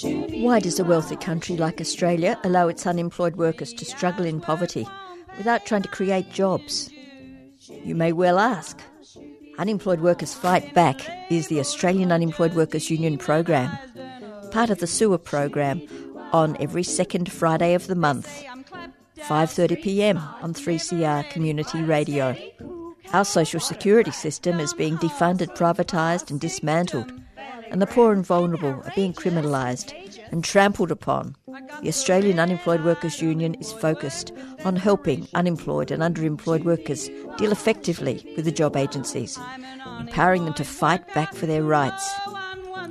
Why does a wealthy country like Australia allow its unemployed workers to struggle in poverty without trying to create jobs? You may well ask. Unemployed Workers Fight Back is the Australian Unemployed Workers Union program, part of the SEWER program on every second Friday of the month, 5:30 p.m. on 3CR Community Radio. Our social security system is being defunded, privatised and dismantled, and the poor and vulnerable are being criminalised and trampled upon. The Australian Unemployed Workers Union is focused on helping unemployed and underemployed workers deal effectively with the job agencies, empowering them to fight back for their rights.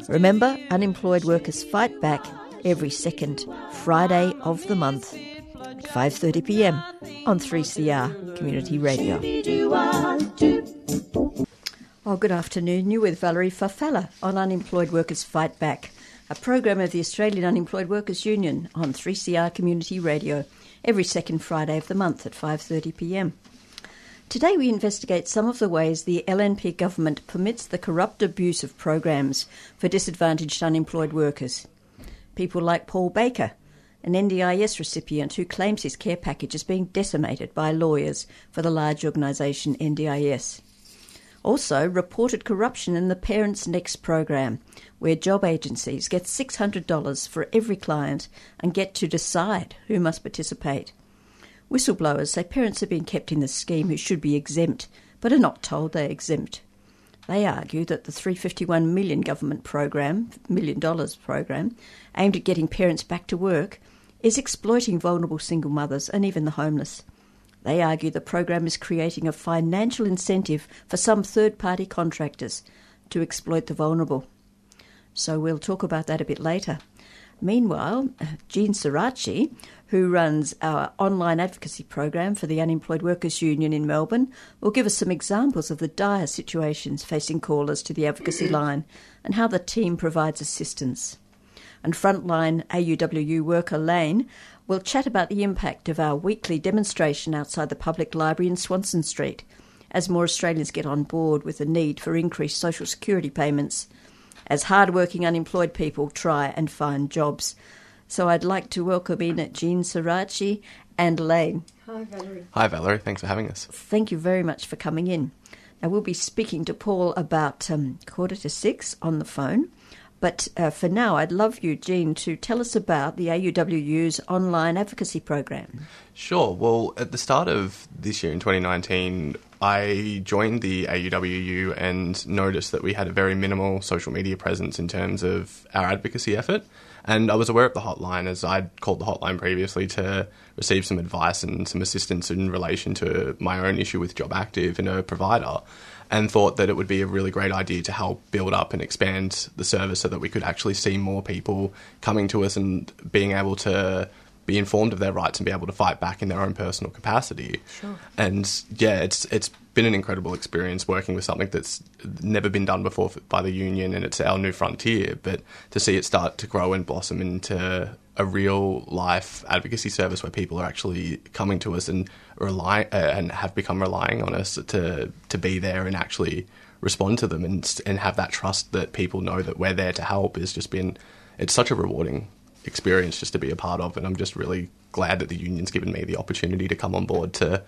Remember, unemployed workers fight back every second Friday of the month at 5:30 p.m. on 3CR Community Radio. Oh, good afternoon. You're with Valerie Farfalla on Unemployed Workers Fight Back, a program of the Australian Unemployed Workers Union on 3CR Community Radio every second Friday of the month at 5:30 p.m. Today we investigate some of the ways the LNP government permits the corrupt abuse of programs for disadvantaged unemployed workers. People like Paul Baker, an NDIS recipient who claims his care package is being decimated by lawyers for the large organisation NDIS. Also, reported corruption in the Parents Next program, where job agencies get $600 for every client and get to decide who must participate. Whistleblowers say parents are being kept in the scheme who should be exempt, but are not told they're exempt. They argue that the 351 million government program, million dollars program, aimed at getting parents back to work, is exploiting vulnerable single mothers and even the homeless. They argue the program is creating a financial incentive for some third party contractors to exploit the vulnerable. So we'll talk about that a bit later. Meanwhile, Gene Surace, who runs our online advocacy program for the Unemployed Workers Union in Melbourne, will give us some examples of the dire situations facing callers to the advocacy mm. line and how the team provides assistance. And frontline AUWU worker Laine will chat about the impact of our weekly demonstration outside the public library in Swanston Street as more Australians get on board with the need for increased social security payments as hard-working unemployed people try and find jobs. So I'd like to welcome in Gene Surace and Laine. Hi, Valerie. Hi, Valerie. Thanks for having us. Thank you very much for coming in. Now, we'll be speaking to Paul about um, quarter to six on the phone. But uh, for now, I'd love you, Gene, to tell us about the AUWU's online advocacy program. Sure. Well, at the start of this year in 2019, I joined the AUWU and noticed that we had a very minimal social media presence in terms of our advocacy effort. And I was aware of the hotline as I'd called the hotline previously to receive some advice and some assistance in relation to my own issue with Job Active and a provider and thought that it would be a really great idea to help build up and expand the service so that we could actually see more people coming to us and being able to be informed of their rights and be able to fight back in their own personal capacity. Sure. And yeah, it's it's been an incredible experience working with something that's never been done before by the union, and it's our new frontier. But to see it start to grow and blossom into a real life advocacy service where people are actually coming to us and rely uh, and have become relying on us to to be there and actually respond to them and and have that trust that people know that we're there to help has just been it's such a rewarding experience just to be a part of and I'm just really glad that the union's given me the opportunity to come on board to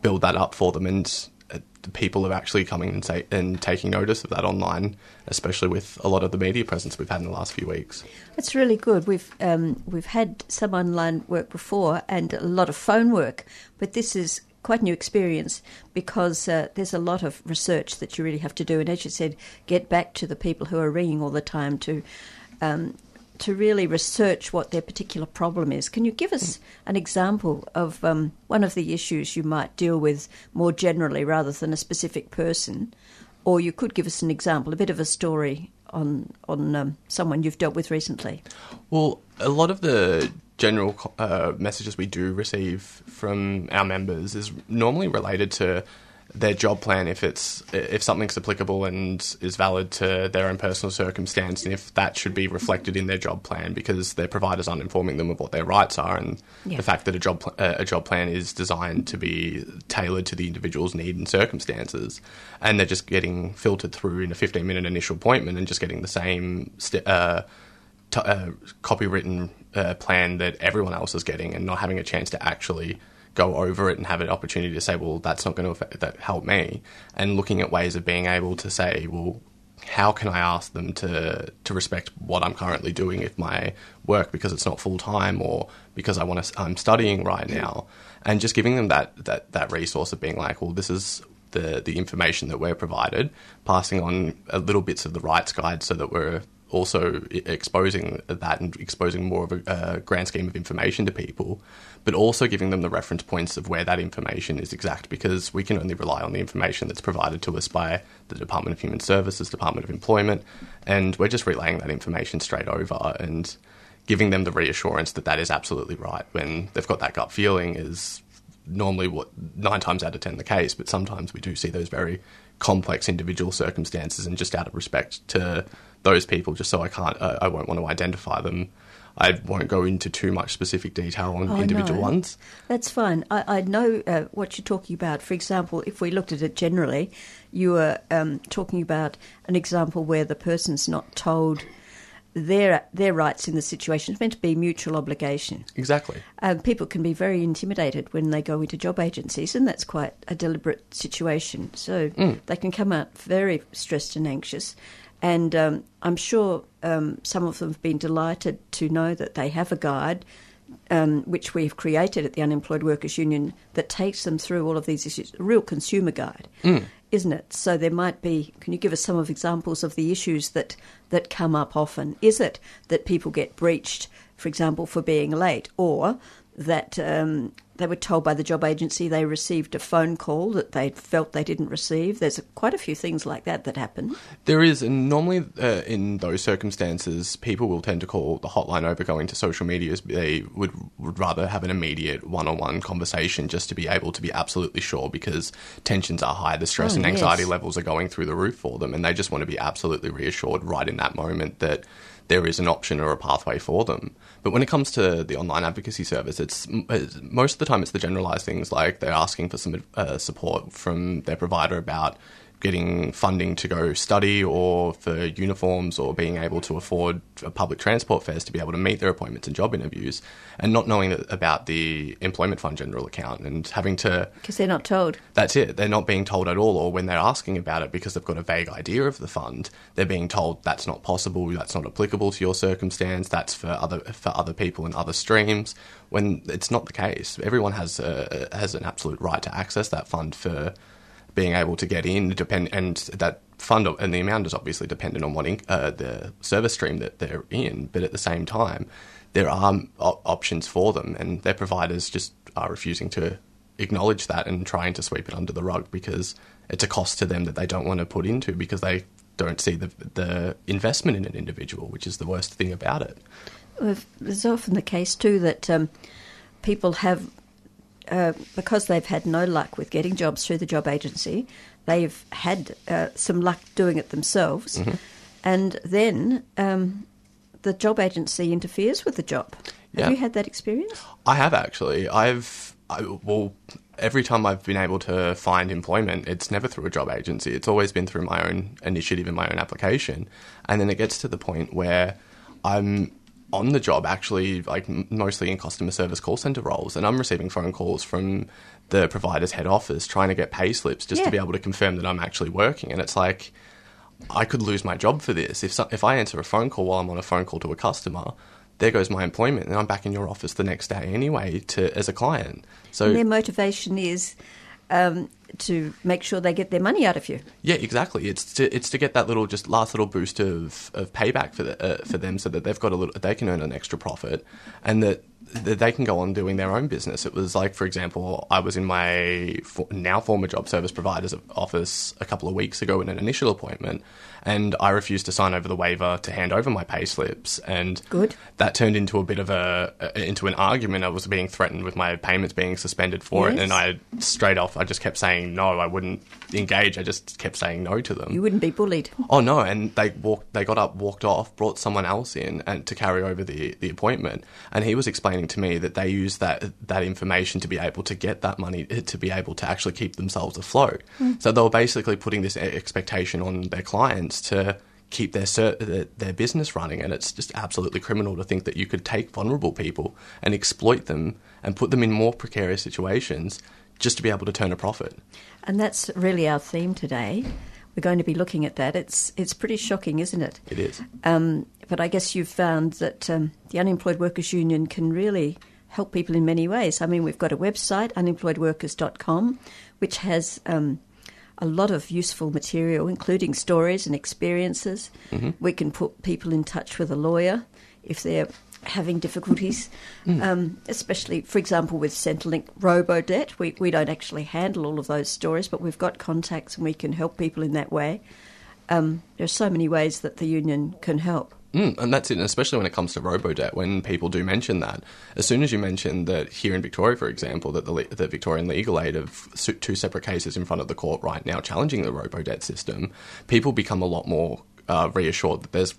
build that up for them and uh, the people are actually coming and, say, and taking notice of that online, especially with a lot of the media presence we've had in the last few weeks. That's really good. We've um, we've had some online work before and a lot of phone work, but this is quite a new experience because uh, there's a lot of research that you really have to do, and as you said, get back to the people who are ringing all the time to. Um, to really research what their particular problem is. Can you give us an example of um, one of the issues you might deal with more generally rather than a specific person? Or you could give us an example, a bit of a story on on um, someone you've dealt with recently. Well, a lot of the general uh, messages we do receive from our members is normally related to their job plan if it's if something's applicable and is valid to their own personal circumstance and if that should be reflected in their job plan because their providers aren't informing them of what their rights are and Yeah. the fact that a job pl- uh, a job plan is designed to be tailored to the individual's need and circumstances and they're just getting filtered through in a 15 minute initial appointment and just getting the same st- uh, t- uh, copywritten uh, plan that everyone else is getting and not having a chance to actually go over it and have an opportunity to say, well, that's not going to affect, that help me, and looking at ways of being able to say, well, how can I ask them to to respect what I'm currently doing if my work because it's not full time or because I want to I'm studying right now, and just giving them that that that resource of being like, well, this is the the information that we're provided, passing on a little bits of the rights guide so that we're also exposing that and exposing more of a, grand scheme of information to people, but also giving them the reference points of where that information is exact because we can only rely on the information that's provided to us by the Department of Human Services, Department of Employment, and we're just relaying that information straight over and giving them the reassurance that that is absolutely right when they've got that gut feeling is normally what nine times out of ten the case, but sometimes we do see those very complex individual circumstances, and just out of respect to those people, just so I can't, uh, I won't want to identify them. I won't go into too much specific detail on Oh, individual no. ones. That's fine. I, I know uh, what you're talking about. For example, if we looked at it generally, you were um, talking about an example where the person's not told their their rights in the situation. It's meant to be mutual obligation. Exactly. Um, people can be very intimidated when they go into job agencies, and that's quite a deliberate situation. So they can come out very stressed and anxious. And um, I'm sure um, some of them have been delighted to know that they have a guide, um, which we've created at the Unemployed Workers Union, that takes them through all of these issues. A real consumer guide, isn't it? So there might be. Can you give us some of examples of the issues that that come up often? Is it that people get breached, for example, for being late, or that um, they were told by the job agency they received a phone call that they felt they didn't receive? There's quite a few things like that that happen. There is, and normally uh, in those circumstances, people will tend to call the hotline over going to social medias. They would, would rather have an immediate one on one conversation just to be able to be absolutely sure because tensions are high, the stress Oh, and anxiety yes. levels are going through the roof for them, and they just want to be absolutely reassured right in that moment that there is an option or a pathway for them. But when it comes to the online advocacy service, it's, it's most of the time it's the generalized things like they're asking for some uh, support from their provider about getting funding to go study or for uniforms or being able to afford public transport fares to be able to meet their appointments and job interviews and not knowing about the employment fund general account and having to Because they're not told. that's it. They're not being told at all, or when they're asking about it because they've got a vague idea of the fund, they're being told that's not possible, that's not applicable to your circumstance, that's for other for other people in other streams. When it's not the case, everyone has a, has an absolute right to access that fund for being able to get in. Depend and that fund and the amount is obviously dependent on what in, uh, the service stream that they're in, but at the same time, there are op- options for them, and their providers just are refusing to acknowledge that and trying to sweep it under the rug because it's a cost to them that they don't want to put into because they don't see the the investment in an individual, which is the worst thing about it. it's often the case too that um, people have, uh, because they've had no luck with getting jobs through the job agency, they've had uh, some luck doing it themselves, Mm-hmm. and then um, the job agency interferes with the job. Yeah. Have you had that experience? I have actually. I've I, well, every time I've been able to find employment, it's never through a job agency. It's always been through my own initiative and my own application. And then it gets to the point where I'm on the job, actually, like mostly in customer service call center roles, and I'm receiving phone calls from the provider's head office trying to get pay slips just Yeah. to be able to confirm that I'm actually working. And it's like. I could lose my job for this. If so, if I answer a phone call while I'm on a phone call to a customer, there goes my employment, and I'm back in your office the next day anyway to as a client. So And their motivation is um, to make sure they get their money out of you. yeah, exactly. It's to it's to get that little just last little boost of, of payback for the, uh, for them, so that they've got a little they can earn an extra profit, and that th- they can go on doing their own business. It was like, for example, I was in my for- now former job service provider's office a couple of weeks ago in an initial appointment, and I refused to sign over the waiver to hand over my pay slips, and Good. that turned into a bit of a into an argument. I was being threatened with my payments being suspended for it, and I straight off I just kept saying no. I wouldn't engage. I just kept saying no to them. You wouldn't be bullied. Oh no! And they walked. They got up, walked off, brought someone else in, and to carry over the, the appointment. And he was explaining to me that they use that that information to be able to get that money eh, to be able to actually keep themselves afloat. Hmm. So they were basically putting this expectation on their clients to keep their, their their business running, and it's just absolutely criminal to think that you could take vulnerable people and exploit them and put them in more precarious situations just to be able to turn a profit. And that's really our theme today. We're going to be looking at that. It's it's pretty shocking, isn't it? It is. Um, but I guess you've found that um, the Unemployed Workers Union can really help people in many ways. I mean, we've got a website, unemployedworkers.com, which has um, a lot of useful material, including stories and experiences. We can put people in touch with a lawyer if they're having difficulties, um, especially, for example, with Centrelink Robodebt. We, we don't actually handle all of those stories, but we've got contacts and we can help people in that way. Um, there are so many ways that the union can help. Mm, and that's it, and especially when it comes to robo-debt, when people do mention that, as soon as you mention that here in Victoria, for example, that the that Victorian Legal Aid have two separate cases in front of the court right now challenging the robo-debt system, people become a lot more uh, reassured that there's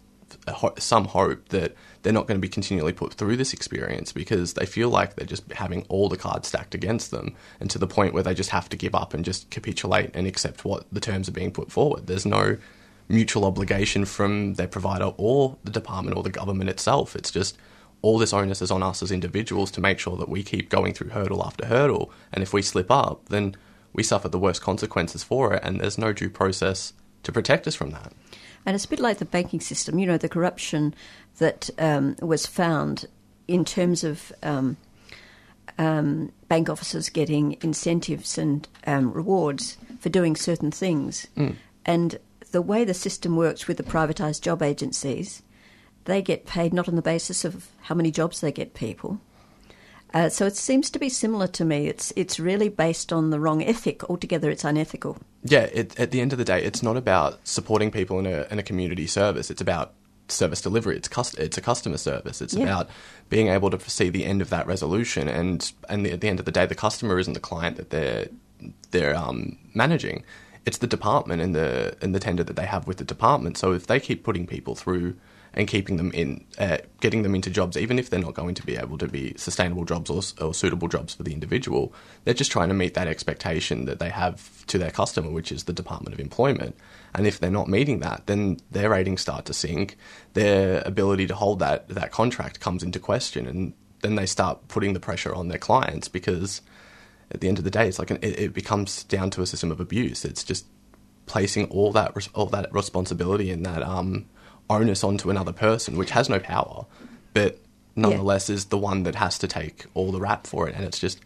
some hope that they're not going to be continually put through this experience because they feel like they're just having all the cards stacked against them and to the point where they just have to give up and just capitulate and accept what the terms are being put forward. There's no mutual obligation from their provider or the department or the government itself. It's just all this onus is on us as individuals to make sure that we keep going through hurdle after hurdle. And if we slip up, then we suffer the worst consequences for it, and there's no due process to protect us from that. And it's a bit like the banking system, you know, the corruption that um, was found in terms of um, um, bank officers getting incentives and um, rewards for doing certain things. And the way the system works with the privatised job agencies, they get paid not on the basis of how many jobs they get people. Uh, so it seems to be similar to me. It's it's really based on the wrong ethic altogether. It's unethical. Yeah, it, at the end of the day, it's not about supporting people in a, in a community service. It's about service delivery. It's cust- it's a customer service. It's Yeah. about being able to see the end of that resolution. And and at the end of the day, the customer isn't the client that they're they're um, managing. It's the department and the and the tender that they have with the department. So if they keep putting people through and keeping them in, uh, getting them into jobs, even if they're not going to be able to be sustainable jobs or, or suitable jobs for the individual, they're just trying to meet that expectation that they have to their customer, which is the Department of Employment. And if they're not meeting that, then their ratings start to sink. Their ability to hold that that contract comes into question, and then they start putting the pressure on their clients because at the end of the day, it's like an, it, it becomes down to a system of abuse. It's just placing all that all that responsibility and that um, onus onto another person, which has no power, but nonetheless is the one that has to take all the rap for it. And it's just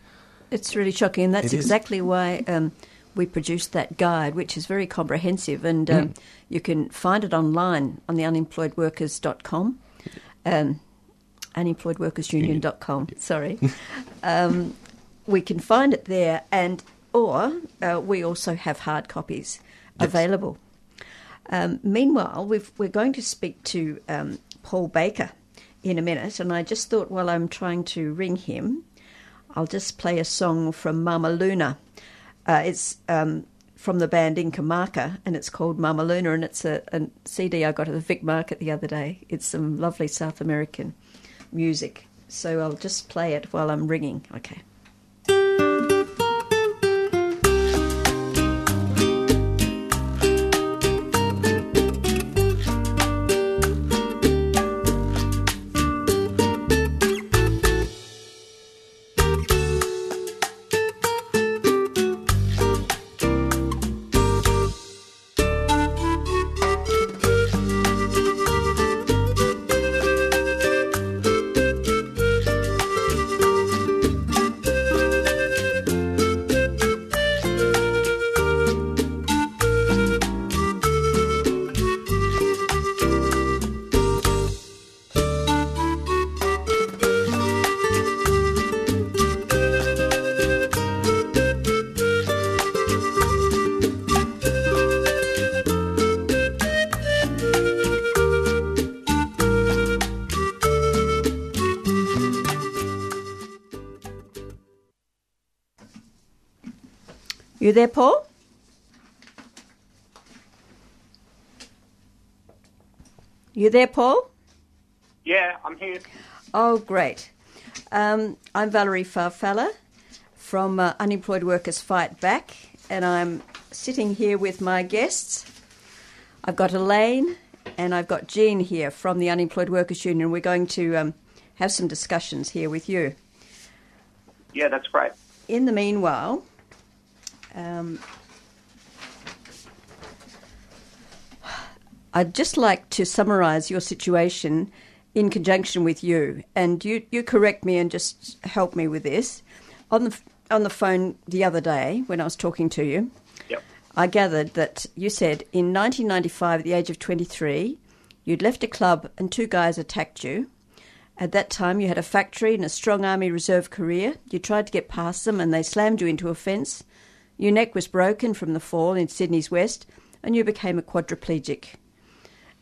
It's really shocking, and that's It is. exactly why um, we produced that guide, which is very comprehensive, and um, you can find it online on the unemployedworkers.com, um, unemployedworkersunion.com, sorry. um, we can find it there, and or uh, we also have hard copies available. Um, meanwhile, we've, we're going to speak to um, Paul Baker in a minute, and I just thought while I'm trying to ring him, I'll just play a song from Mama Luna. Uh, it's um, from the band Inca Marca, and it's called Mama Luna, and it's a, a CD I got at the Vic Market the other day. It's some lovely South American music. So I'll just play it while I'm ringing. Okay. There, Paul? You there, Paul? Yeah, I'm here. Oh, great. Um, I'm Valerie Farfalla from uh, Unemployed Workers Fight Back, and I'm sitting here with my guests. I've got Elaine and I've got Gene here from the Unemployed Workers Union. We're going to um, have some discussions here with you. Yeah, that's great. In the meanwhile, um, I'd just like to summarise your situation in conjunction with you, and you, you correct me and just help me with this. On the on the phone the other day when I was talking to you, Yep. I gathered that you said in 1995, at the age of 23, you'd left a club and two guys attacked you. At that time, you had a factory and a strong Army Reserve career. You tried to get past them and they slammed you into a fence. Your neck was broken from the fall in Sydney's West and you became a quadriplegic.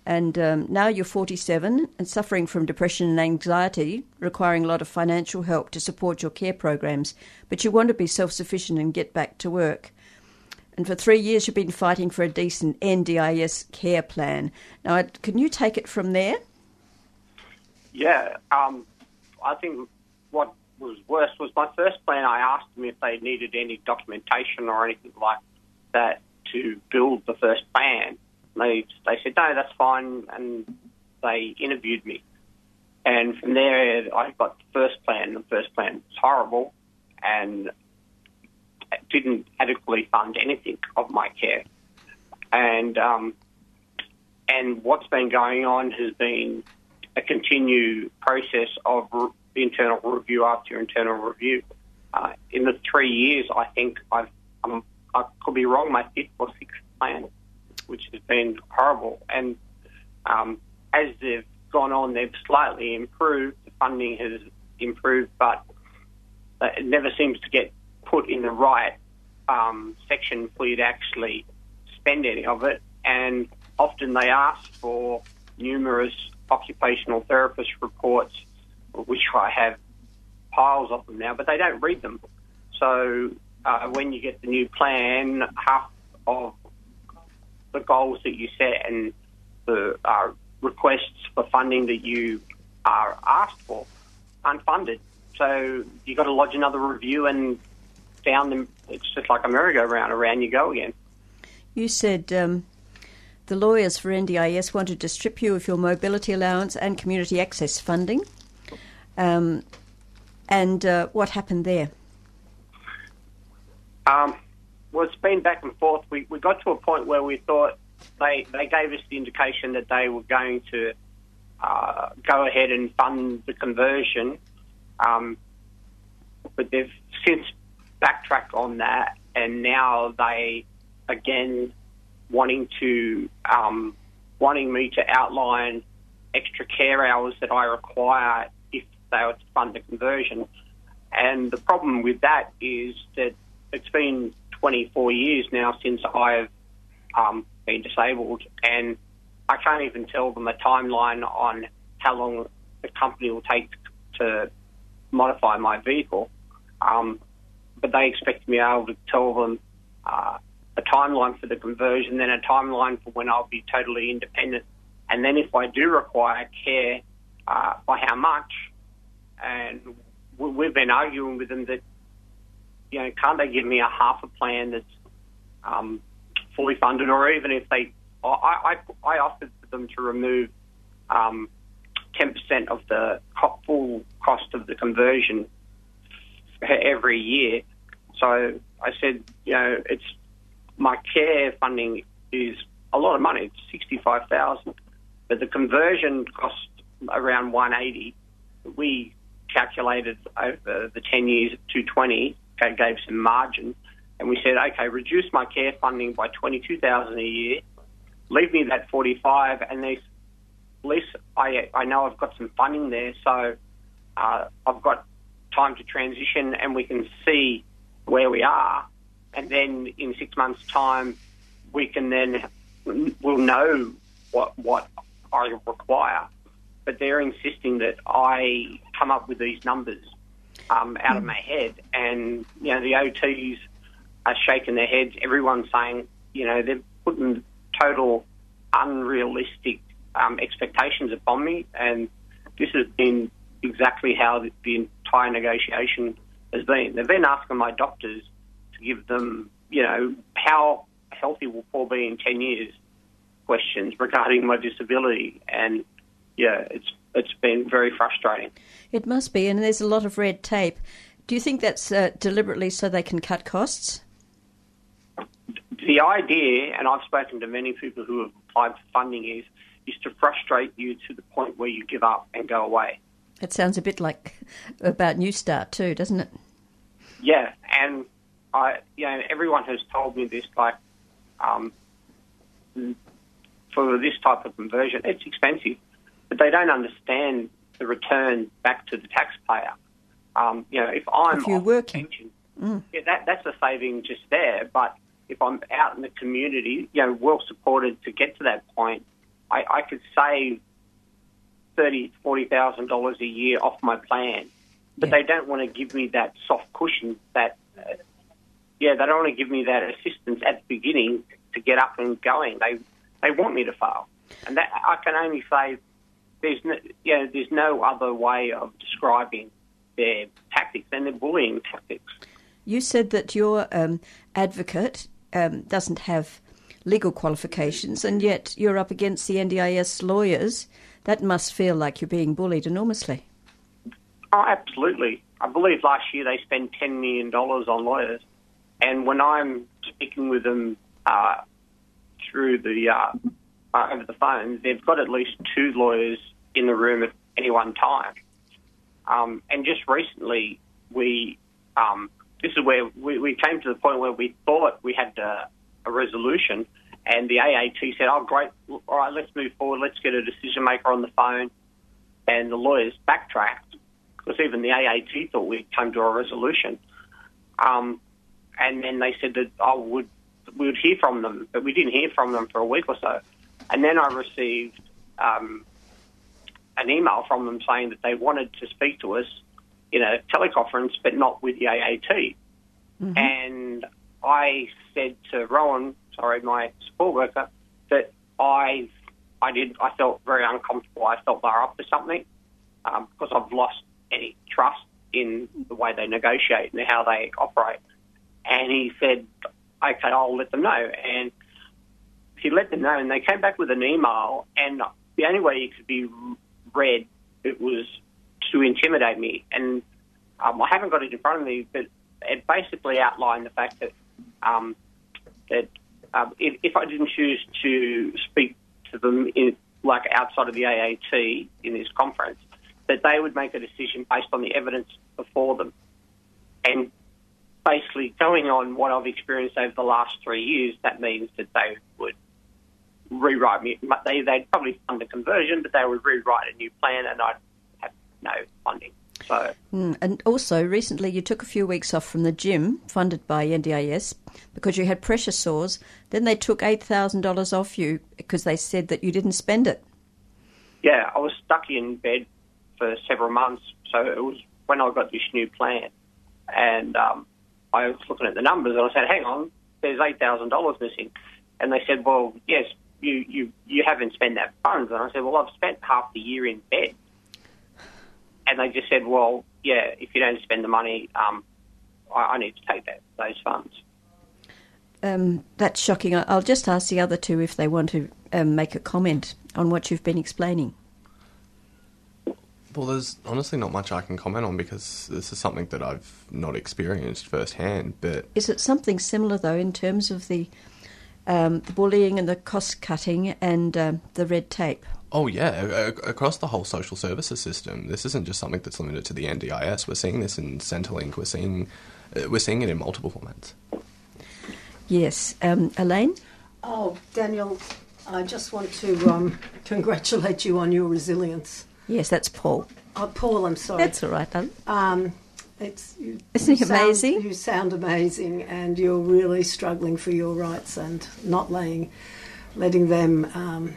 And um, now you're 47 and suffering from depression and anxiety, requiring a lot of financial help to support your care programs. But you want to be self sufficient and get back to work. And for three years, you've been fighting for a decent NDIS care plan. Now, can you take it from there? Yeah, um, I think was worse was my first plan. I asked them if they needed any documentation or anything like that to build the first plan. They they said no, that's fine, and they interviewed me. And from there, I got the first plan. The first plan was horrible, and didn't adequately fund anything of my care. And um, and what's been going on has been a continued process of re- internal review after internal review. Uh, in the three years, I think I've um, I could be wrong, my fifth or sixth plan, which has been horrible. And um, as they've gone on, they've slightly improved. The funding has improved, but it never seems to get put in the right um, section for you to actually spend any of it. And often they ask for numerous occupational therapist reports, which I have piles of them now, but they don't read them. So uh, when you get the new plan, half of the goals that you set and the uh, requests for funding that you are asked for are unfunded. So you've got to lodge another review and down them. It's just like a merry-go-round. Around you go again. You said um, the lawyers for NDIS wanted to strip you of your mobility allowance and community access funding. Um, and uh, what happened there? Um, well, it's been back and forth. We, we got to a point where we thought they, they gave us the indication that they were going to uh, go ahead and fund the conversion, um, but they've since backtracked on that, and now they again wanting to um, wanting me to outline extra care hours that I require they fund the conversion. And the problem with that is that it's been 24 years now since I've um, been disabled, and I can't even tell them a timeline on how long the company will take to modify my vehicle. Um, but they expect me able to tell them uh, a timeline for the conversion, then a timeline for when I'll be totally independent, and then if I do require care, uh, by how much. And we- we've been arguing with them that, you know, can't they give me a half a plan that's um, fully funded, or even if they, I, I, I offered for them to remove um, 10% of the full cost of the conversion every year. So I said, you know, it's my care funding is a lot of money. It's sixty-five thousand, but the conversion cost around one eighty. We calculated over the ten years at two twenty. Gave some margin, and we said, okay, reduce my care funding by twenty-two thousand a year. Leave me that forty-five, and there's at least I I know I've got some funding there, so uh, I've got time to transition, and we can see where we are, and then in six months' time, we can then we'll know what what I require. But they're insisting that I come up with these numbers um, out of my head, and you know the OTs are shaking their heads. Everyone's saying, you know, they're putting total unrealistic um, expectations upon me, and this has been exactly how the, the entire negotiation has been. They've been asking my doctors to give them, you know, how healthy will Paul be in 10 years questions regarding my disability. And yeah, it's, it's been very frustrating. It must be, and there's a lot of red tape. Do you think that's uh, deliberately so they can cut costs? The idea, and I've spoken to many people who have applied for funding, is is to frustrate you to the point where you give up and go away. It sounds a bit like about New Start too, doesn't it? Yeah, and I, you know, everyone has told me this. Like, um, for this type of conversion, it's expensive, but they don't understand the return back to the taxpayer. Um, you know, if I'm If you're working. pension, yeah, that, that's a saving just there. But if I'm out in the community, you know, well supported to get to that point, I, I could save thirty, forty thousand dollars a year off my plan. But Yeah. they don't want to give me that soft cushion. That uh, yeah, they don't want to give me that assistance at the beginning to get up and going. They they want me to fail, and that I can only say there's no, you know, there's no other way of describing their tactics and their bullying tactics. You said that your um, advocate um, doesn't have legal qualifications, and yet you're up against the NDIS lawyers. That must feel like you're being bullied enormously. Oh, absolutely. I believe last year they spent $10 million on lawyers. And when I'm speaking with them uh, through the uh, uh, over the phone, they've got at least two lawyers in the room at any one time. Um, and just recently, we um, this is where we, we came to the point where we thought we had uh, a resolution, and the AAT said, "Oh, great! All right, let's move forward. Let's get a decision maker on the phone." And the lawyers backtracked because even the AAT thought we'd come to a resolution. Um, and then they said that I would we would hear from them, but we didn't hear from them for a week or so. And then I received um, an email from them saying that they wanted to speak to us in a teleconference, but not with the AAT. And I said to Rowan, sorry, my support worker, that I I did I felt very uncomfortable. I felt they were up to something um, because I've lost any trust in the way they negotiate and how they operate. And he said, okay, I'll let them know. And he let them know, and they came back with an email. And the only way it could be read, it was to intimidate me. And um, I haven't got it in front of me, but it basically outlined the fact that um, that um, if, if I didn't choose to speak to them in like outside of the AAT in this conference, that they would make a decision based on the evidence before them. And basically, going on what I've experienced over the last three years, that means that they would rewrite me. They, they'd probably fund the conversion, but they would rewrite a new plan, and I'd have no funding. So, Mm, And also, recently you took a few weeks off from the gym, funded by NDIS, because you had pressure sores. Then they took $8,000 off you because they said that you didn't spend it. yeah, I was stuck in bed for several months. So it was when I got this new plan, and um, I was looking at the numbers, and I said, "Hang on, there's eight thousand dollars missing," and they said, "Well, yes, you you you haven't spent that funds," and I said, "Well, I've spent half the year in bed," and they just said, "Well, yeah, if you don't spend the money, um, I, I need to take that those funds." Um, that's shocking. I- I'll just ask the other two if they want to um, make a comment on what you've been explaining. Well, there's honestly not much I can comment on because this is something that I've not experienced firsthand. But Is it something similar, though, in terms of the, um, the bullying and the cost cutting and um, the red tape? oh yeah, a- a- across the whole social services system, this isn't just something that's limited to the NDIS. We're seeing this in Centrelink. We're seeing uh, we're seeing it in multiple formats. Yes. Um, Elaine? Oh, Daniel, I just want to um, congratulate you on your resilience. Yes, that's Paul. Oh, Paul, I'm sorry. That's all right, darling. Um, it's you, Isn't you sound- amazing? you sound amazing, and you're really struggling for your rights and not laying, letting them, um,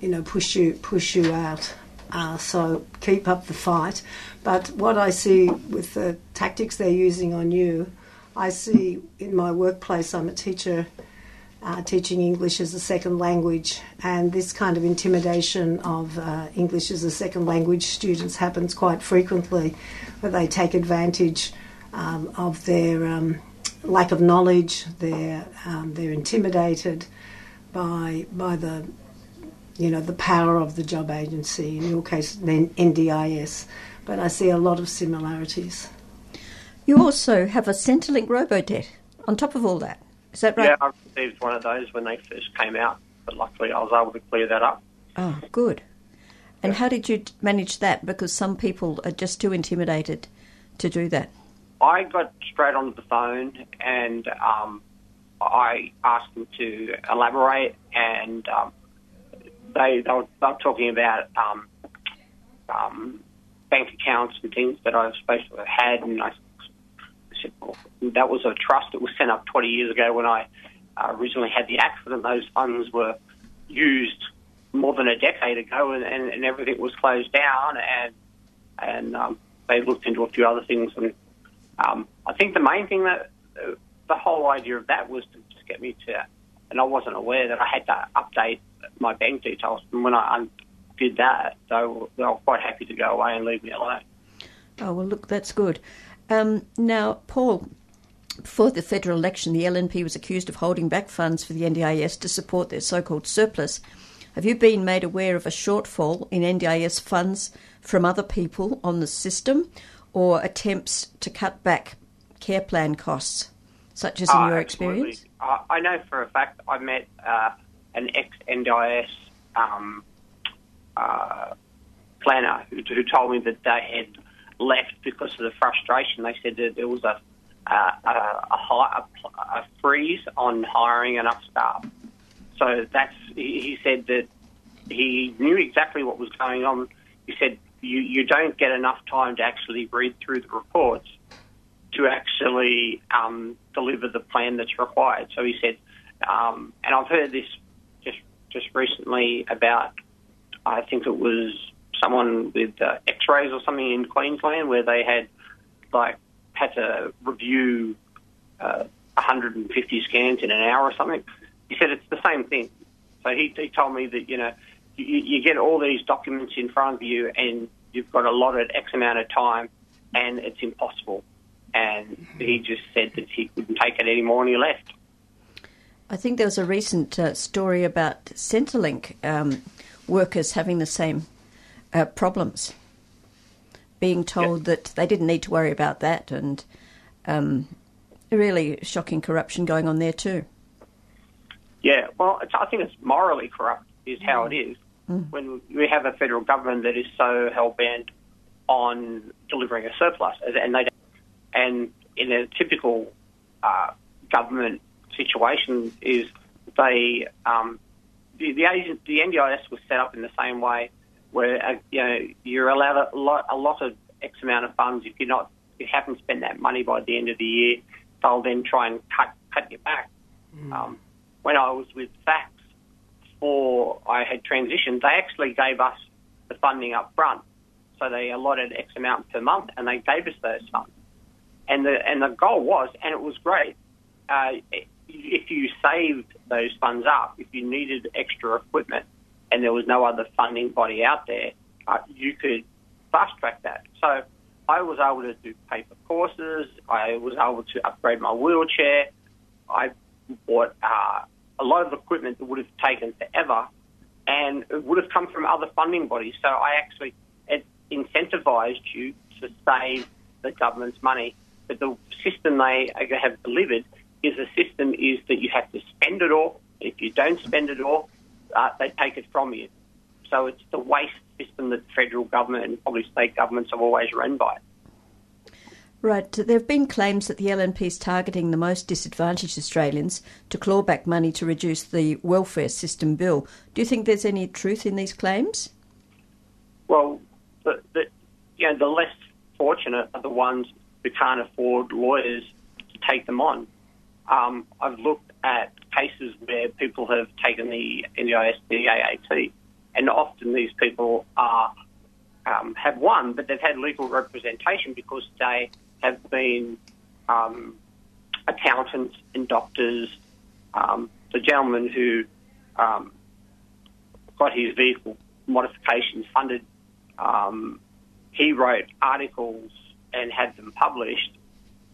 you know, push you push you out. Uh, so keep up the fight. But what I see with the tactics they're using on you, I see in my workplace, I'm a teacher uh, teaching English as a second language, and this kind of intimidation of uh, English as a second language students happens quite frequently, where they take advantage um, of their um, lack of knowledge. They're um, they're intimidated by by the you know the power of the job agency. In your case, then NDIS, but I see a lot of similarities. You also have a Centrelink robo-debt on top of all that. Is that right? Yeah, I received one of those when they first came out, but luckily I was able to clear that up. Oh, good. And how did you manage that? Because some people are just too intimidated to do that. I got straight onto the phone and um, I asked them to elaborate, and um, they, they, were, they were talking about um, um, bank accounts and things that I was supposed to have had, and I said, well, that was a trust that was set up 20 years ago when I uh, originally had the accident. Those funds were used more than a decade ago, and, and, and everything was closed down, and and um, they looked into a few other things, and um, I think the main thing that the whole idea of that was to just get me to, and I wasn't aware that I had to update my bank details. And when I did that, they were, they were quite happy to go away and leave me alone. Oh, well, look, that's good. Um, now, Paul, before the federal election, the LNP was accused of holding back funds for the NDIS to support their so called surplus. Have you been made aware of a shortfall in NDIS funds from other people on the system or attempts to cut back care plan costs, such as in Oh, your absolutely. experience? I, I know for a fact I met uh, an ex NDIS um, uh, planner who, who told me that they had left because of the frustration. They said that there was a a, a, a, hi- a, a freeze on hiring enough staff. So that's he, said that he knew exactly what was going on. He said you, you don't get enough time to actually read through the reports to actually um, deliver the plan that's required. So he said, um, and I've heard this just just recently about, I think it was someone with uh, X-rays or something in Queensland where they had like had to review uh, 150 scans in an hour or something. He said it's the same thing. So he, he told me that you know you, you get all these documents in front of you and you've got allotted X amount of time and it's impossible. And he just said that he couldn't take it anymore and he left. I think there was a recent uh, story about Centrelink um, workers having the same uh, problems, being told that they didn't need to worry about that, and um, really shocking corruption going on there too. Yeah, well, it's, I think it's morally corrupt, is how it is. When we have a federal government that is so hell bent on delivering a surplus, and they and in a typical uh, government situation, is they um, the the, agent, the NDIS was set up in the same way where uh, you know you're allowed a lot a lot of X amount of funds. If you're not, if you haven't spent that money by the end of the year, they'll then try and cut cut you back. Um, when I was with FACS, before I had transitioned, they actually gave us the funding up front. So they allotted X amount per month, and they gave us those funds. And the and the goal was, and it was great. Uh, if you saved those funds up, if you needed extra equipment, and there was no other funding body out there, uh, you could fast track that. So I was able to do paper courses. I was able to upgrade my wheelchair. I bought uh, a lot of equipment that would have taken forever, and it would have come from other funding bodies. So I actually it incentivized you to save the government's money. But the system they have delivered is a system is that you have to spend it all. If you don't spend it all, uh, they take it from you. So it's the waste system that the federal government and probably state governments have always run by. Right, there have been claims that the LNP is targeting the most disadvantaged Australians to claw back money to reduce the welfare system bill. Do you think there's any truth in these claims? Well, the, the, you know, the less fortunate are the ones who can't afford lawyers to take them on. Um, I've looked at cases where people have taken the NDIS, and often these people are um, have won, but they've had legal representation because they have been um, accountants and doctors. Um, the gentleman who um, got his vehicle modifications funded, um, he wrote articles and had them published.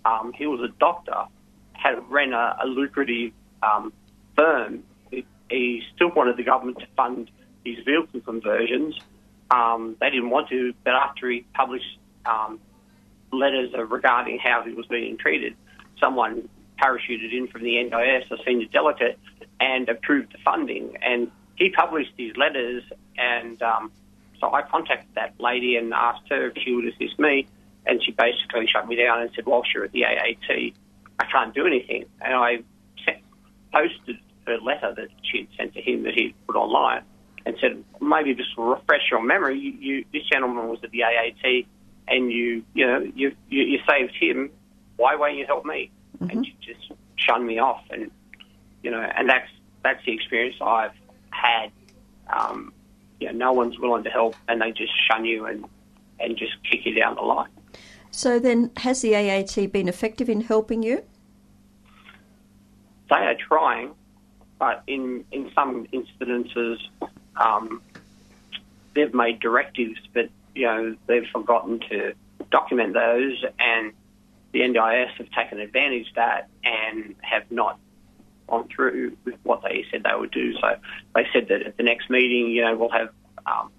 Um, he was a doctor, had ran a, a lucrative um, firm. He, he still wanted the government to fund his vehicle conversions. Um, they didn't want to, but after he published um, letters regarding how he was being treated, someone parachuted in from the NDIS, a senior delegate, and approved the funding. And he published these letters, and um, so I contacted that lady and asked her if she would assist me, and she basically shut me down and said, "Whilst you're at the AAT, I can't do anything." And I sent, posted her letter that she had sent to him that he'd put online, and said, "Maybe just refresh your memory, you, you, this gentleman was at the AAT, and you, you know, you, you, you saved him. Why won't you help me?" And she just shun me off, and you know, and that's that's the experience I've had. Um, you know, no one's willing to help, and they just shun you and and just kick you down the line. So then, has the AAT been effective in helping you? They are trying, but in in some incidences, um, they've made directives, but you know they've forgotten to document those, and the NDIS have taken advantage of that and have not gone through with what they said they would do. So they said that at the next meeting, you know, we'll have um,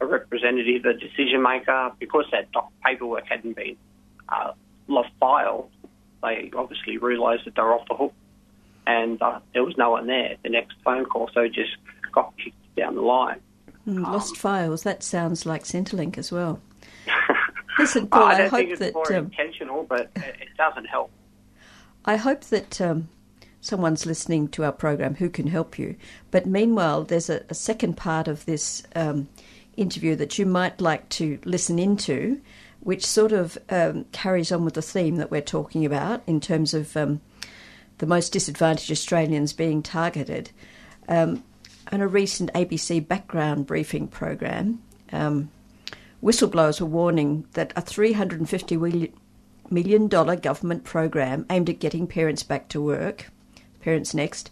a representative, a decision maker, because that doc- paperwork hadn't been uh, lost filed. They obviously realised that they were off the hook, and uh, there was no one there. The next phone call, so just got kicked down the line. Mm, lost Um, files. That sounds like Centrelink as well. Listen, Paul, I I, don't hope think it's that more um, intentional, but it, it doesn't help. I hope that um, someone's listening to our program who can help you. But meanwhile, there's a, a second part of this um, interview that you might like to listen into, which sort of um, carries on with the theme that we're talking about in terms of um, the most disadvantaged Australians being targeted. And a recent ABC background briefing program, um, whistleblowers were warning that a $350 million government program aimed at getting parents back to work, Parents Next,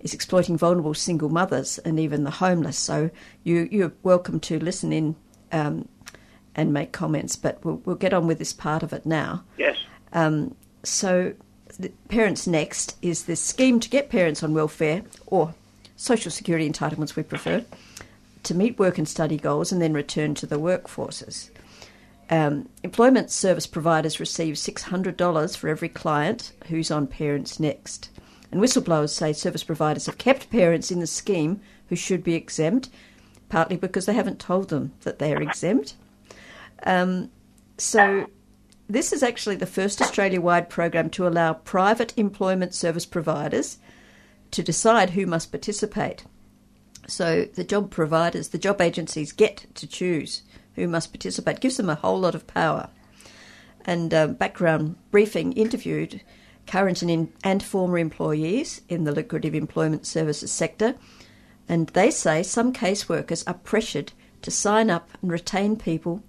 is exploiting vulnerable single mothers and even the homeless. So you, you're welcome to listen in um, and make comments, but we'll, we'll get on with this part of it now. Yes. Um, so, Parents Next is this scheme to get parents on welfare or social security entitlements, we prefer, to meet work and study goals and then return to the workforces. Um, employment service providers receive $600 for every client who's on Parents Next. And whistleblowers say service providers have kept parents in the scheme who should be exempt, partly because they haven't told them that they are exempt. Um, so, this is actually the first Australia wide program to allow private employment service providers to decide who must participate. So the job providers, the job agencies get to choose who must participate, it gives them a whole lot of power. And uh, background briefing interviewed current and, in, and former employees in the lucrative employment services sector, and they say some caseworkers are pressured to sign up and retain people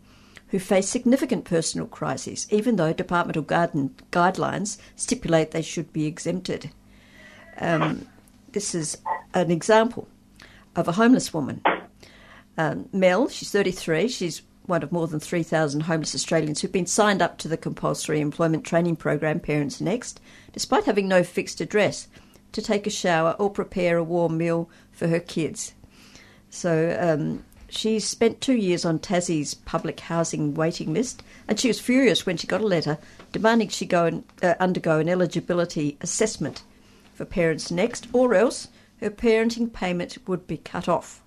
who face significant personal crises, even though departmental guide- guidelines stipulate they should be exempted. Um, this is an example of a homeless woman. Um, Mel, she's 33, she's one of more than 3,000 homeless Australians who've been signed up to the compulsory employment training program Parents Next, despite having no fixed address to take a shower or prepare a warm meal for her kids. So um, she spent two years on Tassie's public housing waiting list, and she was furious when she got a letter demanding she go and uh, undergo an eligibility assessment for Parents Next, or else her parenting payment would be cut off.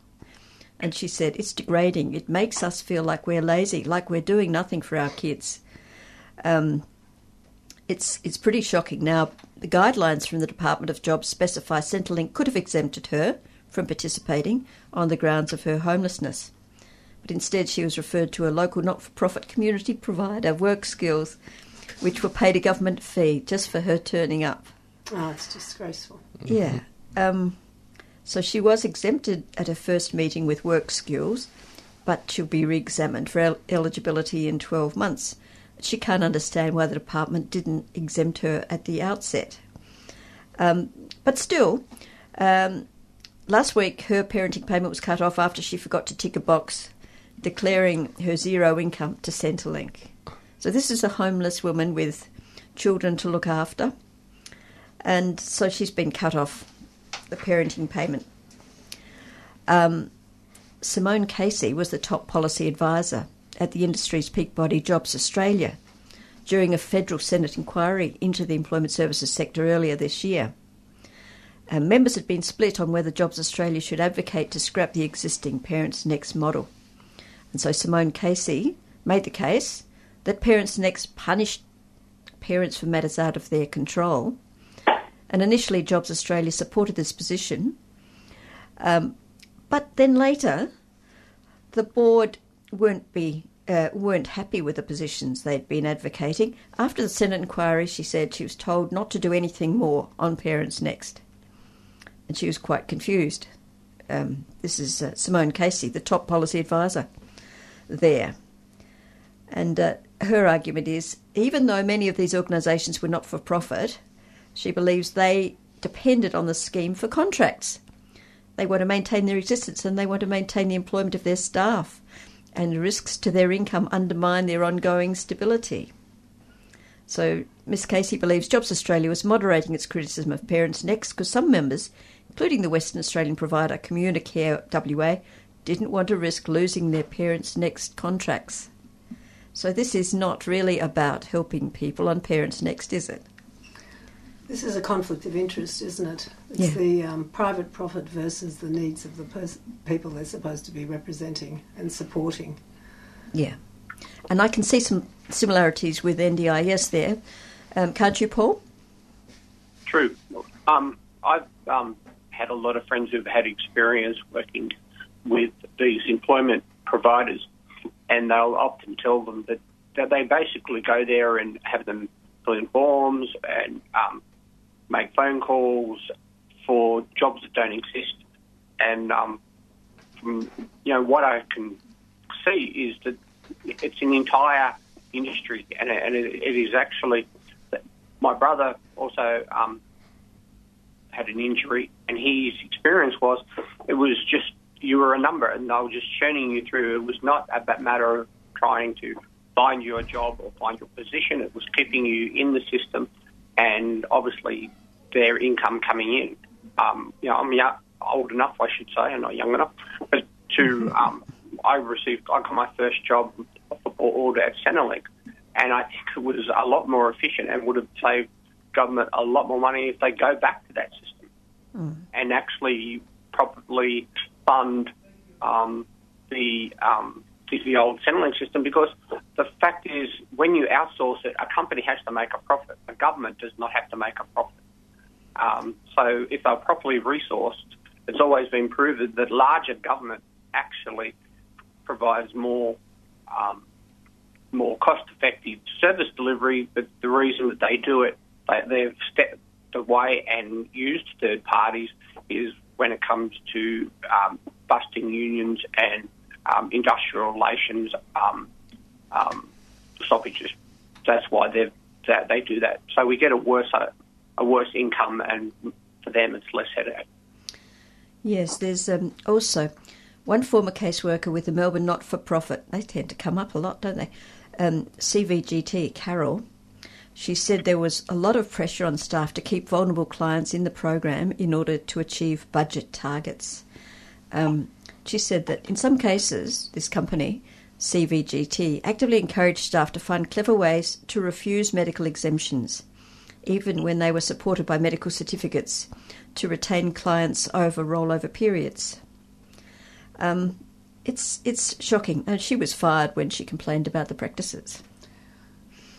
And she said, It's degrading. It makes us feel like we're lazy, like we're doing nothing for our kids. Um, it's, it's pretty shocking. Now, the guidelines from the Department of Jobs specify Centrelink could have exempted her from participating on the grounds of her homelessness. But instead, she was referred to a local not for profit community provider, Work Skills, which were paid a government fee just for her turning up. Oh, it's disgraceful. Yeah. Um, so she was exempted at her first meeting with work skills, but she'll be re examined for el- eligibility in 12 months. she can't understand why the department didn't exempt her at the outset. Um, but still, um, last week her parenting payment was cut off after she forgot to tick a box declaring her zero income to Centrelink. So this is a homeless woman with children to look after, and so she's been cut off the parenting payment. Um, Simone Casey was the top policy advisor at the industry's peak body Jobs Australia during a federal Senate inquiry into the employment services sector earlier this year. And members had been split on whether Jobs Australia should advocate to scrap the existing Parents Next model. And so Simone Casey made the case that Parents Next punished parents for matters out of their control. And initially, Jobs Australia supported this position. Um, but then later, the board weren't be uh, weren't happy with the positions they'd been advocating. After the Senate inquiry, she said she was told not to do anything more on Parents Next, and she was quite confused. Um, this is uh, Simone Casey, the top policy advisor there, and uh, her argument is even though many of these organisations were not for profit, she believes they depended on the scheme for contracts. They want to maintain their existence and they want to maintain the employment of their staff and risks to their income undermine their ongoing stability. So, Ms. Casey believes Jobs Australia was moderating its criticism of Parents Next because some members, including the Western Australian provider Communicare WA, didn't want to risk losing their Parents Next contracts. So, this is not really about helping people on Parents Next, is it? This is a conflict of interest, isn't it? It's Yeah. the um, private profit versus the needs of the pers- people they're supposed to be representing and supporting. Yeah. And I can see some similarities with NDIS there. Um, can't you, Paul? True. Um, I've um, had a lot of friends who've had experience working with these employment providers, and they'll often tell them that, that they basically go there and have them fill in forms and um, make phone calls for jobs that don't exist. And um, from you know what I can see is that it's an entire industry, and, and it, it is actually. My brother also um, had an injury, and his experience was it was just you were a number, and they were just churning you through. It was not a matter of trying to find you a job or find your position. It was keeping you in the system, and obviously their income coming in. Um, you know, I'm young, old enough, I should say, and not young enough, but to um, I received I got my first job order at Centrelink, and I think it was a lot more efficient and would have saved government a lot more money if they go back to that system and actually properly fund um, the, um, the the old Centrelink system because the fact is when you outsource it, a company has to make a profit. A government does not have to make a profit. Um, so if they're properly resourced, it's always been proven that larger government actually provides more um, more cost-effective service delivery. But the reason that they do it, they, they've stepped away and used third parties, is when it comes to um, busting unions and um, industrial relations um, um, stoppages. That's why they that they do that. So we get a worse a worse income, and for them it's less headache. Yes, there's um, also one former caseworker with the Melbourne not for profit. They tend to come up a lot, don't they? Um, CVGT, Carol. She said there was a lot of pressure on staff to keep vulnerable clients in the program in order to achieve budget targets. Um, she said that in some cases, this company, CVGT, actively encouraged staff to find clever ways to refuse medical exemptions, even when they were supported by medical certificates, to retain clients over rollover periods. Um, it's it's shocking, and she was fired when she complained about the practices.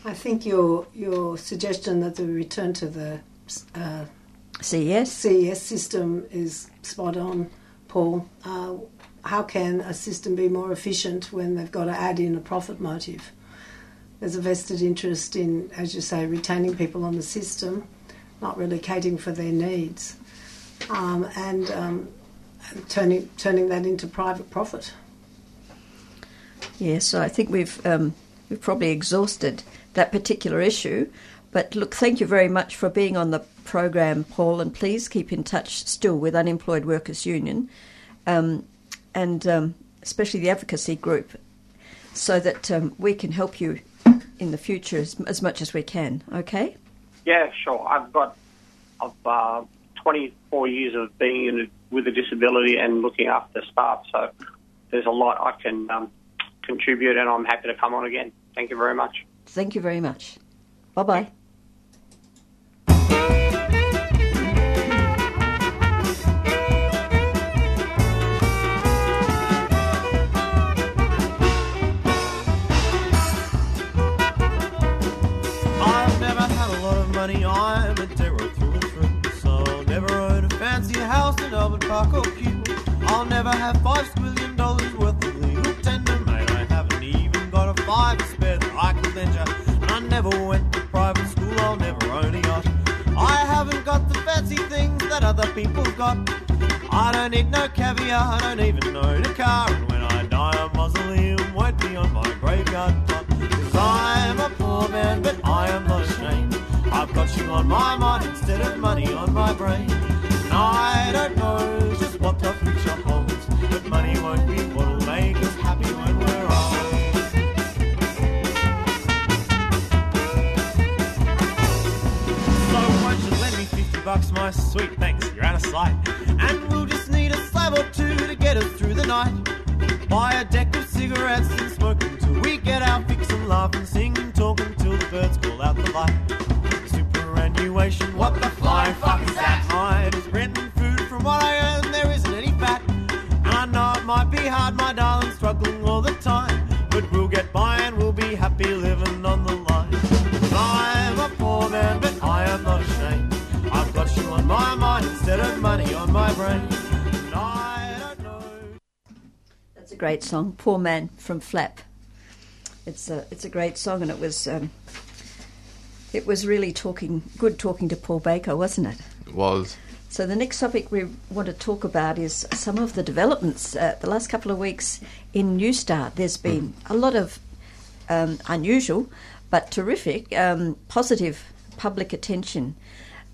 I think your your suggestion that the return to the uh, CES, CES system is spot on, Paul. Uh, how can a system be more efficient when they've got to add in a profit motive? There's a vested interest in, as you say, retaining people on the system, not really catering for their needs, um, and, um, turning turning that into private profit. yeah. So I think we've um, we've probably exhausted that particular issue. But look, thank you very much for being on the program, Paul, and please keep in touch still with Unemployed Workers Union um, and um, especially the advocacy group so that um, we can help you in the future as, as, much as we can, okay? Yeah, sure. I've got I've, uh, 24 years of being in a, with a disability and looking after staff, so there's a lot I can um, contribute, and I'm happy to come on again. Thank you very much. Thank you very much. Bye bye. Or Kew. I'll never have five squillion dollars worth of legal tender, mate. I haven't even got a five to spare that I could lend you. And I never went to private school, I'll never own a yacht. I haven't got the fancy things that other people got. I don't need no caviar, I don't even own a car. And when I die, a mausoleum won't be on my graveyard plot. Cause I'm a poor man, but I am not ashamed. I've got you on my mind instead of money on my brain. I don't know just what the future holds, but money won't be what'll make us happy when we're old. So won't you lend me 50 bucks, my sweet thanks, you're out of sight. And we'll just need a slab or two to get us through the night. Buy a deck of cigarettes and we get our fix and laugh and sing and the birds call out the light superannuation. What the money on my brain. And I don't know. That's a great song, "Poor Man" from Flap. It's a it's a great song, and it was. Um, it was really talking good talking to Paul Baker, wasn't it? It was. So the next topic we want to talk about is some of the developments uh, the last couple of weeks in New Newstart. There's been a lot of um, unusual but terrific um, positive public attention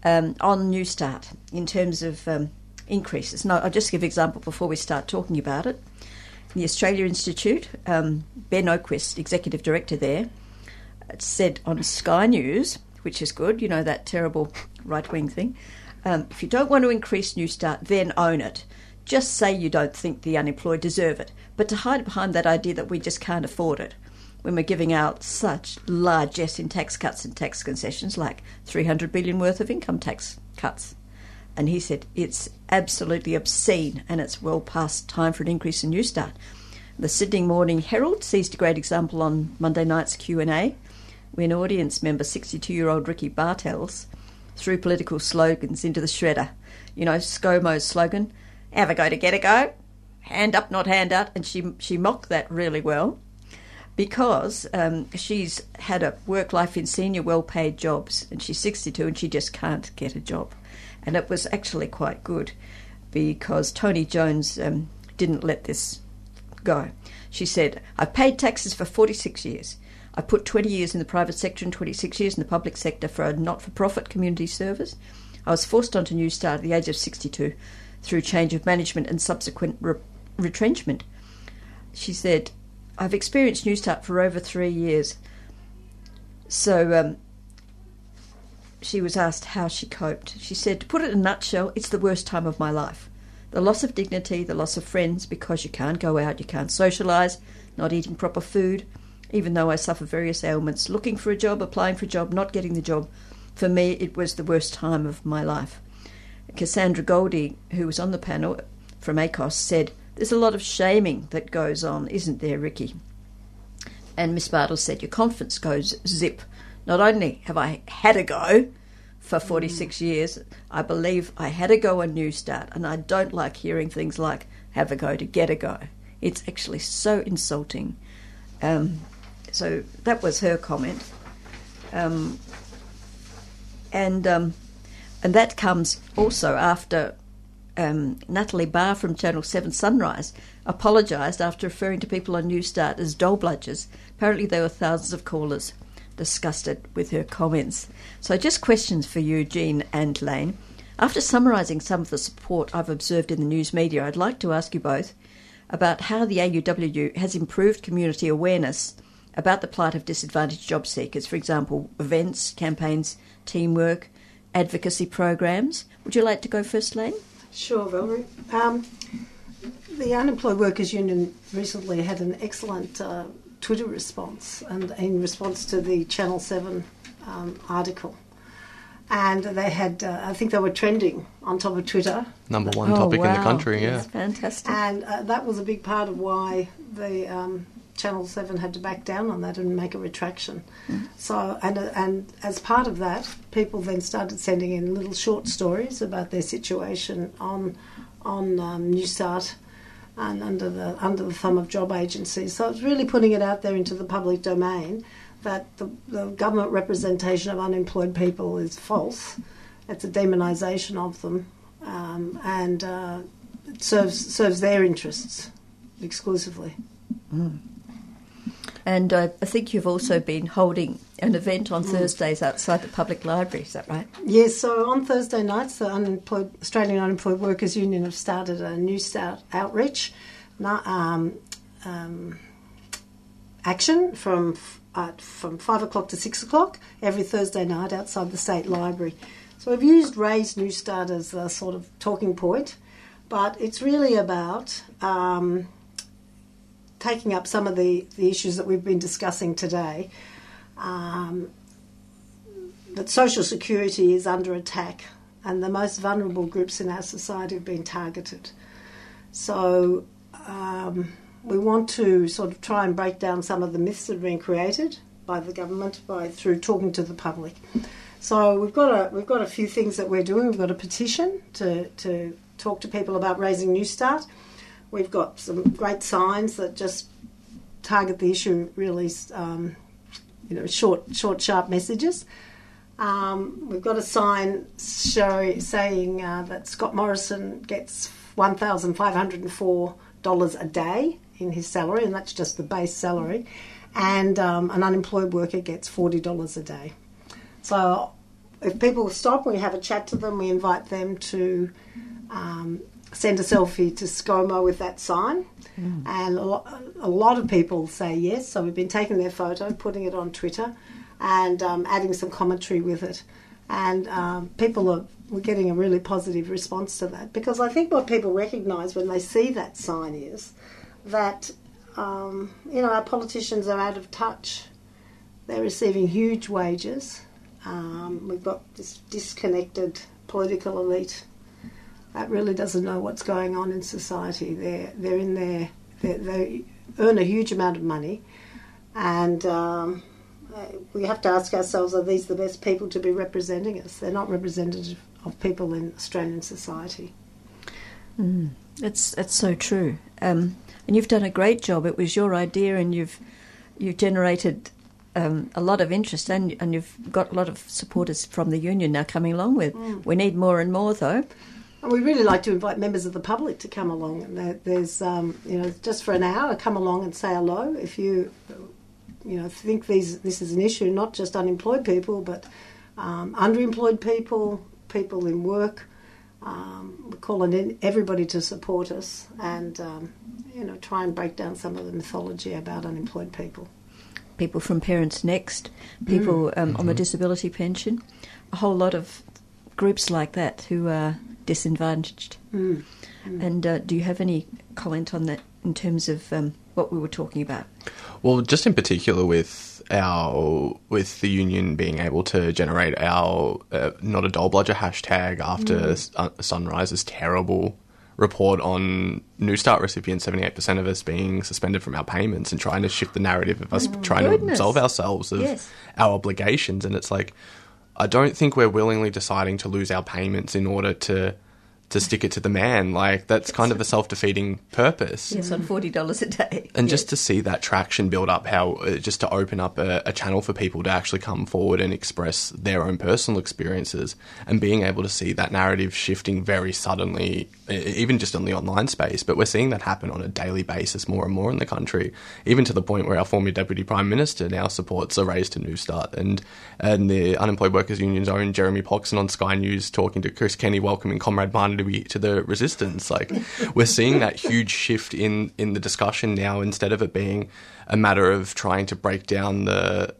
um, on Newstart in terms of um, increases. Now, I'll just give an example before we start talking about it. The Australia Institute, um, Ben Oquist, executive director there, said on Sky News, which is good, you know, that terrible right wing thing. Um, if you don't want to increase Newstart, then own it. Just say you don't think the unemployed deserve it. But to hide behind that idea that we just can't afford it when we're giving out such largesse in tax cuts and tax concessions, like 300 billion worth of income tax cuts. And he said it's absolutely obscene and it's well past time for an increase in Newstart. The Sydney Morning Herald seized a great example on Monday night's Q&A when audience member 62-year-old Ricky Bartels threw political slogans into the shredder. You know, ScoMo's slogan, have a go to get a go, hand up, not hand out, and she, she mocked that really well because um, she's had a work life in senior well paid jobs and she's 62 and she just can't get a job. And it was actually quite good because Tony Jones um, didn't let this go. She said, I've paid taxes for 46 years. I put 20 years in the private sector and 26 years in the public sector for a not for profit community service. I was forced onto Newstart at the age of 62 through change of management and subsequent re- retrenchment. She said, I've experienced Newstart for over three years. So um, she was asked how she coped. She said, to put it in a nutshell, it's the worst time of my life. The loss of dignity, the loss of friends because you can't go out, you can't socialise, not eating proper food, even though I suffer various ailments, looking for a job, applying for a job, not getting the job, for me it was the worst time of my life. Cassandra Goldie, who was on the panel from ACOSS, said, There's a lot of shaming that goes on, isn't there, Ricky? And Miss Bartle said, Your confidence goes zip. Not only have I had a go for 46 mm. years, I believe I had a go on Newstart, and I don't like hearing things like have a go to get a go. It's actually so insulting. Um, so that was her comment. Um, and um, and that comes also after um, Natalie Barr from Channel 7 Sunrise apologised after referring to people on New Start as dole bludgers. Apparently, there were thousands of callers disgusted with her comments. So, just questions for you, Gene and Laine. After summarising some of the support I've observed in the news media, I'd like to ask you both about how the AUW has improved community awareness about the plight of disadvantaged job seekers, for example, events, campaigns, teamwork, advocacy programs. Would you like to go first, Laine? Sure, Valerie. Um, the Unemployed Workers Union recently had an excellent uh, Twitter response, and in response to the Channel Seven um, article, and they had, uh, I think they were trending on top of Twitter, Number one Oh, topic in the country, yeah. That's fantastic. and uh, that was a big part of why the um, Channel Seven had to back down on that and make a retraction. So, and uh, and as part of that, people then started sending in little short stories about their situation on on um, New Start and under the under the thumb of job agencies. So it's really putting it out there into the public domain that the, the government representation of unemployed people is false. It's a demonisation of them, um, and uh, it serves serves their interests exclusively. And uh, I think you've also been holding an event on Thursdays outside the public library, is that right? Yes, so on Thursday nights, the unemployed, Australian Unemployed Workers Union have started a new start outreach um, um, action from uh, from five o'clock to six o'clock every Thursday night outside the state library. So we've used Raise New Start as a sort of talking point, but it's really about um, taking up some of the, the issues that we've been discussing today. Um, that social security is under attack and the most vulnerable groups in our society have been targeted. So um, we want to sort of try and break down some of the myths that have been created by the government by through talking to the public. So we've got a we've got a few things that we're doing. We've got a petition to to talk to people about raising New Start. We've got some great signs that just target the issue really, um, you know, short short sharp messages. Um, we've got a sign show, saying uh, that Scott Morrison gets one thousand five hundred and four dollars a day in his salary, and that's just the base salary. And um, an unemployed worker gets forty dollars a day. So if people stop, we have a chat to them. We invite them to um, send a selfie to ScoMo with that sign, and a, lo- a lot of people say yes. So we've been taking their photo, putting it on Twitter, and um, adding some commentary with it. And um, people are we're getting a really positive response to that because I think what people recognise when they see that sign is that um, you know our politicians are out of touch. They're receiving huge wages. Um, we've got this disconnected political elite that really doesn't know what's going on in society. They're they're in there. They they earn a huge amount of money, and um, we have to ask ourselves: Are these the best people to be representing us? They're not representative of people in Australian society. That's that's so true. Um, and you've done a great job. It was your idea, and you've you've generated um, a lot of interest, and and you've got a lot of supporters from the union now coming along with. We need more and more, though. And we really like to invite members of the public to come along. And there's, um, you know, just for an hour, come along and say hello. If you, you know, think these this is an issue, not just unemployed people, but um, underemployed people, people in work. Um, we're calling in everybody to support us and, um, you know, try and break down some of the mythology about unemployed people. People from Parents Next, people um, on the disability pension, a whole lot of groups like that who are disadvantaged. And uh, do you have any comment on that in terms of um, what we were talking about? Well, just in particular with our with the union being able to generate our uh, not a dole bludger hashtag after S- uh, Sunrise's terrible report on New Start recipients, seventy eight percent of us being suspended from our payments and trying to shift the narrative of us trying to goodness. absolve ourselves of Yes. our obligations, and it's like I don't think we're willingly deciding to lose our payments in order to to stick it to the man. Like that's kind of a self defeating purpose. Yes, on forty dollars a day. And Yes. just to see that traction build up, how uh, just to open up a, a channel for people to actually come forward and express their own personal experiences, and being able to see that narrative shifting very suddenly, even just on the online space. But we're seeing that happen on a daily basis more and more in the country, even to the point where our former deputy prime minister now supports a raise to New Start, and and the unemployed workers union's own Jeremy Poxon on Sky News talking to Chris Kenny welcoming Comrade Barnaby to be to the resistance. Like we're seeing that huge shift in in the discussion now. Instead of it being a matter of trying to break down the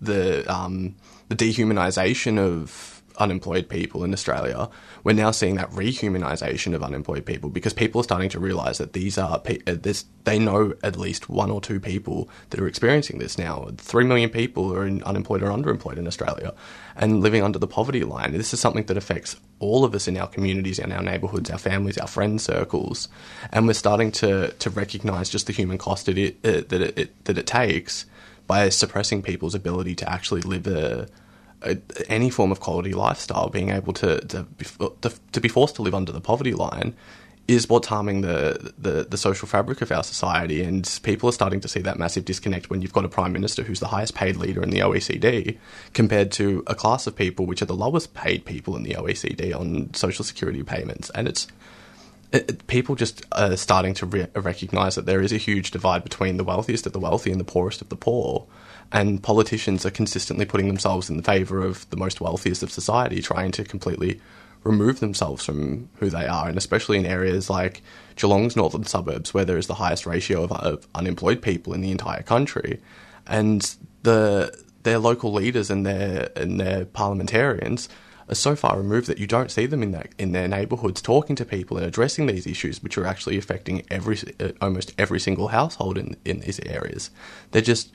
the um, the dehumanization of unemployed people in Australia, we're now seeing that rehumanization of unemployed people because people are starting to realize that these are uh, this they know at least one or two people that are experiencing this now. Three million people are unemployed or underemployed in Australia and living under the poverty line. This is something that affects all of us in our communities, in our neighbourhoods, our families, our friend circles, and we're starting to to recognise just the human cost it, uh, that it, it that it takes by suppressing people's ability to actually live a, any form of quality lifestyle, being able to to be, to, to be forced to live under the poverty line is what's harming the, the the social fabric of our society and people are starting to see that massive disconnect when you've got a prime minister who's the highest paid leader in the OECD compared to a class of people which are the lowest paid people in the OECD on social security payments and it's it, it- people just are starting to re- recognize that there is a huge divide between the wealthiest of the wealthy and the poorest of the poor. And politicians are consistently putting themselves in the favor of the most wealthiest of society, trying to completely remove themselves from who they are. And especially in areas like Geelong's northern suburbs, where there is the highest ratio of, of unemployed people in the entire country. And the their local leaders and their and their parliamentarians are so far removed that you don't see them in that in their neighbourhoods talking to people and addressing these issues, which are actually affecting every uh, almost every single household in in these areas. They're just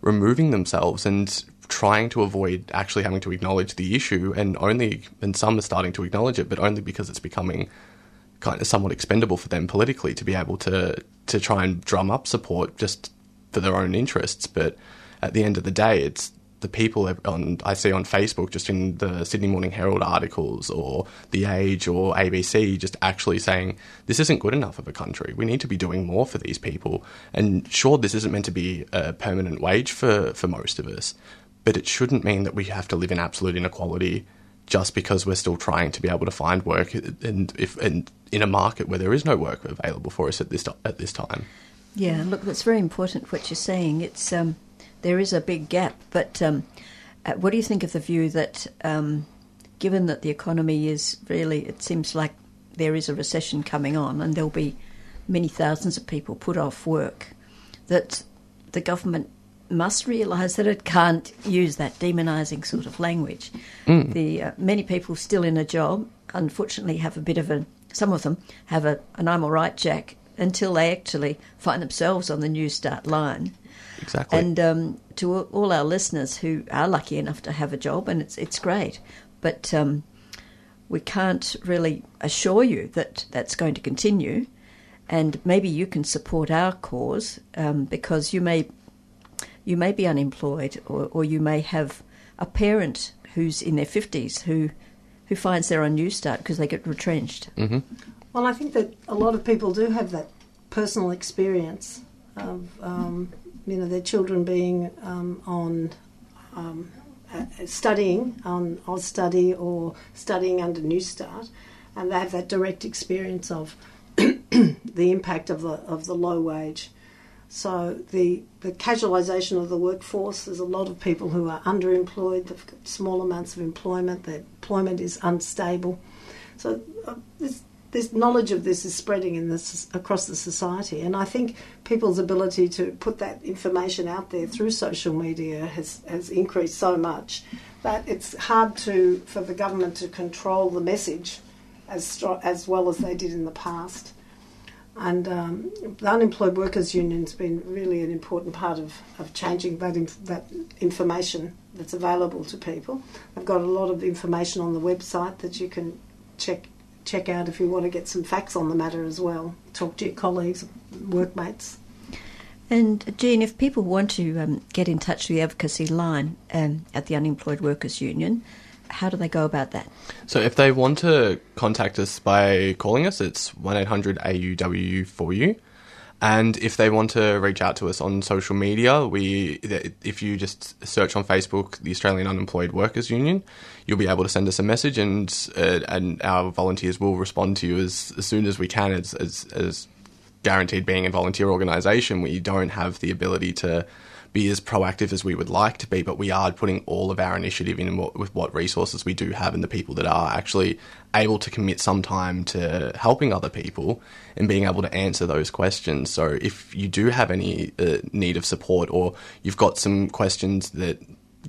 removing themselves and trying to avoid actually having to acknowledge the issue, and only and some are starting to acknowledge it, but only because it's becoming kind of somewhat expendable for them politically to be able to to try and drum up support just for their own interests. But at the end of the day, it's the people on I see on Facebook, just in the Sydney Morning Herald articles or The Age or ABC, just actually saying this isn't good enough of a country. We need to be doing more for these people. And sure, this isn't meant to be a permanent wage for for most of us, but it shouldn't mean that we have to live in absolute inequality just because we're still trying to be able to find work and if and in a market where there is no work available for us at this at this time. Yeah, look, that's very important what you're saying. It's um, there is a big gap, but um, uh, what do you think of the view that, um, given that the economy is really, it seems like there is a recession coming on, and there'll be many thousands of people put off work, that the government must realise that it can't use that demonising sort of language. The uh, many people still in a job, unfortunately, have a bit of a. Some of them have a an "I'm all right, Jack" until they actually find themselves on the New Start line. Exactly. And um, to all- all our listeners who are lucky enough to have a job, and it's it's great, but um, we can't really assure you that that's going to continue. And maybe you can support our cause um, because you may you may be unemployed, or, or you may have a parent who's in their fifties who who finds they're on New Start because they get retrenched. Well, I think that a lot of people do have that personal experience of, um, you know, their children being um, on um, uh, studying on Austudy or studying under New Start, and they have that direct experience of the impact of the of the low wage. So the the casualisation of the workforce. There's a lot of people who are underemployed. They've got small amounts of employment. Their employment is unstable. So uh, this, this knowledge of this is spreading in this across the society, and I think people's ability to put that information out there through social media has, has increased so much that it's hard to for the government to control the message as as well as they did in the past. And um, the Unemployed Workers Union's been really an important part of, of changing that, inf- that information that's available to people. They've got a lot of information on the website that you can check check out if you want to get some facts on the matter as well. Talk to your colleagues, workmates. And Gene, if people want to um, get in touch with the advocacy line um, at the Unemployed Workers Union, how do they go about that? So if they want to contact us by calling us, it's 1800 AUW for you. And if they want to reach out to us on social media, we if you just search on Facebook the Australian Unemployed Workers Union, you'll be able to send us a message, and uh, and our volunteers will respond to you as, as soon as we can. As, as as guaranteed, being a volunteer organisation, we don't have the ability to be as proactive as we would like to be, but we are putting all of our initiative in with what resources we do have and the people that are actually able to commit some time to helping other people and being able to answer those questions. So if you do have any uh, need of support or you've got some questions that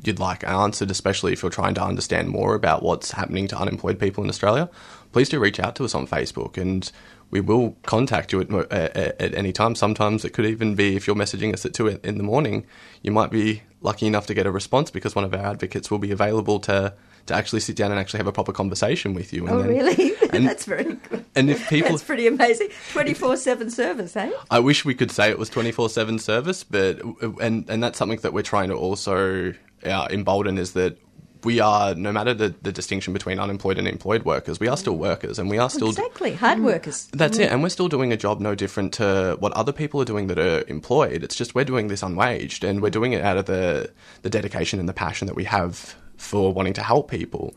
you'd like answered, especially if you're trying to understand more about what's happening to unemployed people in Australia, please do reach out to us on Facebook and we will contact you at, at, at, any time. Sometimes it could even be if you're messaging us at 2 in the morning, you might be lucky enough to get a response because one of our advocates will be available to to actually sit down and actually have a proper conversation with you. And oh, then, really? And, That's very good. And if people, that's pretty amazing. Twenty four seven service, eh? I wish we could say it was twenty four seven service, but and and that's something that we're trying to also uh, embolden is that we are, no matter the, the distinction between unemployed and employed workers, we are still workers and we are still. Exactly, hard mm. workers. That's mm. it. And we're still doing a job no different to what other people are doing that are employed. It's just we're doing this unwaged and we're doing it out of the, the dedication and the passion that we have for wanting to help people.